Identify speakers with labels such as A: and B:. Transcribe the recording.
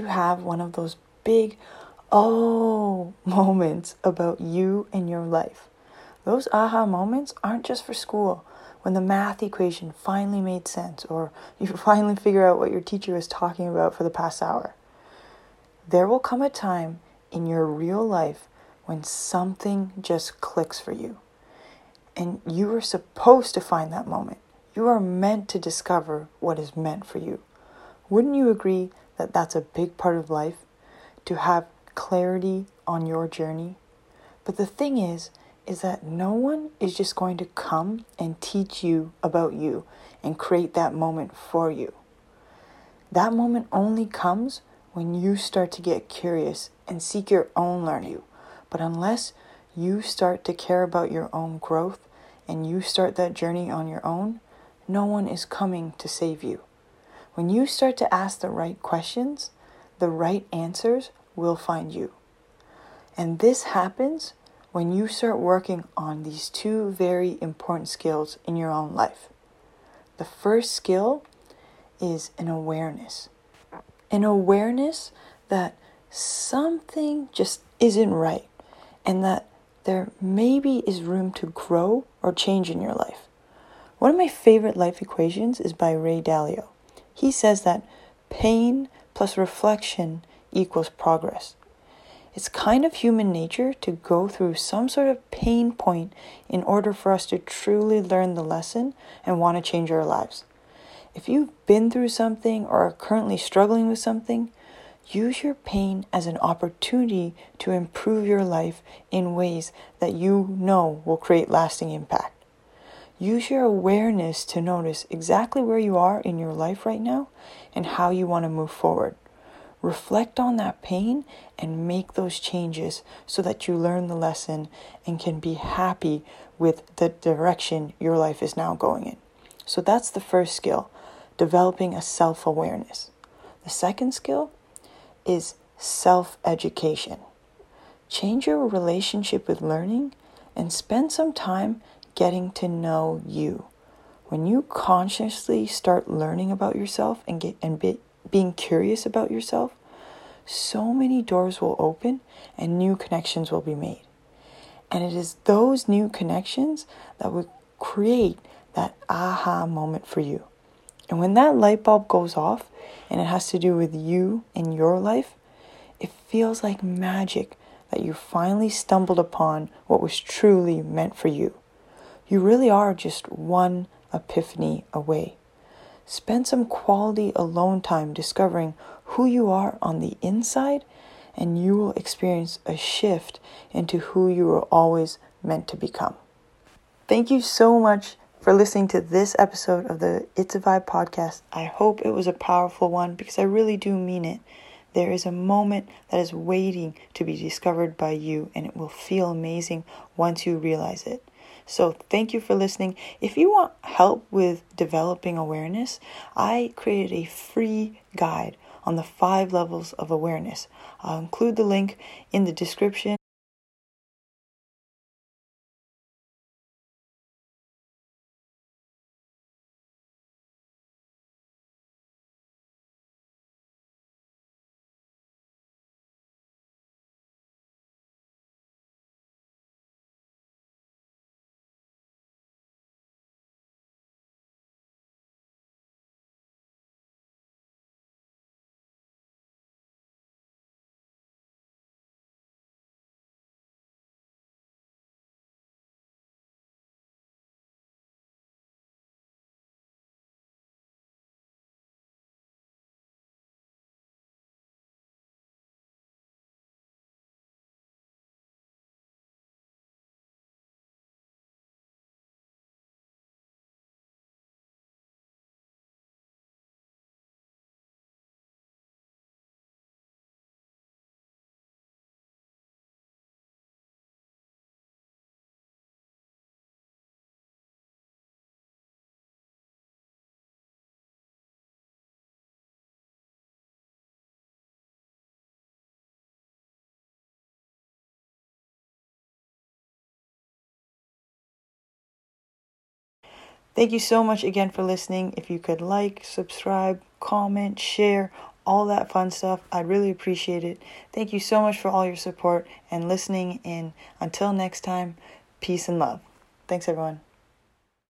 A: to have one of those big oh moments about you and your life. Those aha moments aren't just for school when the math equation finally made sense or you finally figure out what your teacher was talking about for the past hour. There will come a time in your real life when something just clicks for you. And you are supposed to find that moment. You are meant to discover what is meant for you. Wouldn't you agree that that's a big part of life? To have clarity on your journey? But the thing is, is that no one is just going to come and teach you about you and create that moment for you. That moment only comes when you start to get curious and seek your own learning. But unless you start to care about your own growth and you start that journey on your own, no one is coming to save you. When you start to ask the right questions, the right answers will find you. And this happens when you start working on these two very important skills in your own life. The first skill is an awareness. An awareness that something just isn't right and that there maybe is room to grow or change in your life. One of my favorite life equations is by Ray Dalio. He says that pain plus reflection equals progress. It's kind of human nature to go through some sort of pain point in order for us to truly learn the lesson and want to change our lives. If you've been through something or are currently struggling with something, use your pain as an opportunity to improve your life in ways that you know will create lasting impact. Use your awareness to notice exactly where you are in your life right now and how you want to move forward. Reflect on that pain and make those changes so that you learn the lesson and can be happy with the direction your life is now going in. So that's the first skill, developing a self awareness. The second skill is self education. Change your relationship with learning and spend some time getting to know you. When you consciously start learning about yourself and get and be, being curious about yourself, so many doors will open and new connections will be made. And it is those new connections that will create that aha moment for you. And when that light bulb goes off and it has to do with you and your life, it feels like magic that you finally stumbled upon what was truly meant for you. You really are just one epiphany away. Spend some quality alone time discovering who you are on the inside, and you will experience a shift into who you were always meant to become. Thank you so much for listening to this episode of the It's a Vibe podcast. I hope it was a powerful one because I really do mean it. There is a moment that is waiting to be discovered by you, and it will feel amazing once you realize it. So, thank you for listening. If you want help with developing awareness, I created a free guide on the five levels of awareness. I'll include the link in the description. Thank you so much again for listening. If you could like, subscribe, comment, share, all that fun stuff. I'd really appreciate it. Thank you so much for all your support and listening. And until next time, peace and love. Thanks, everyone.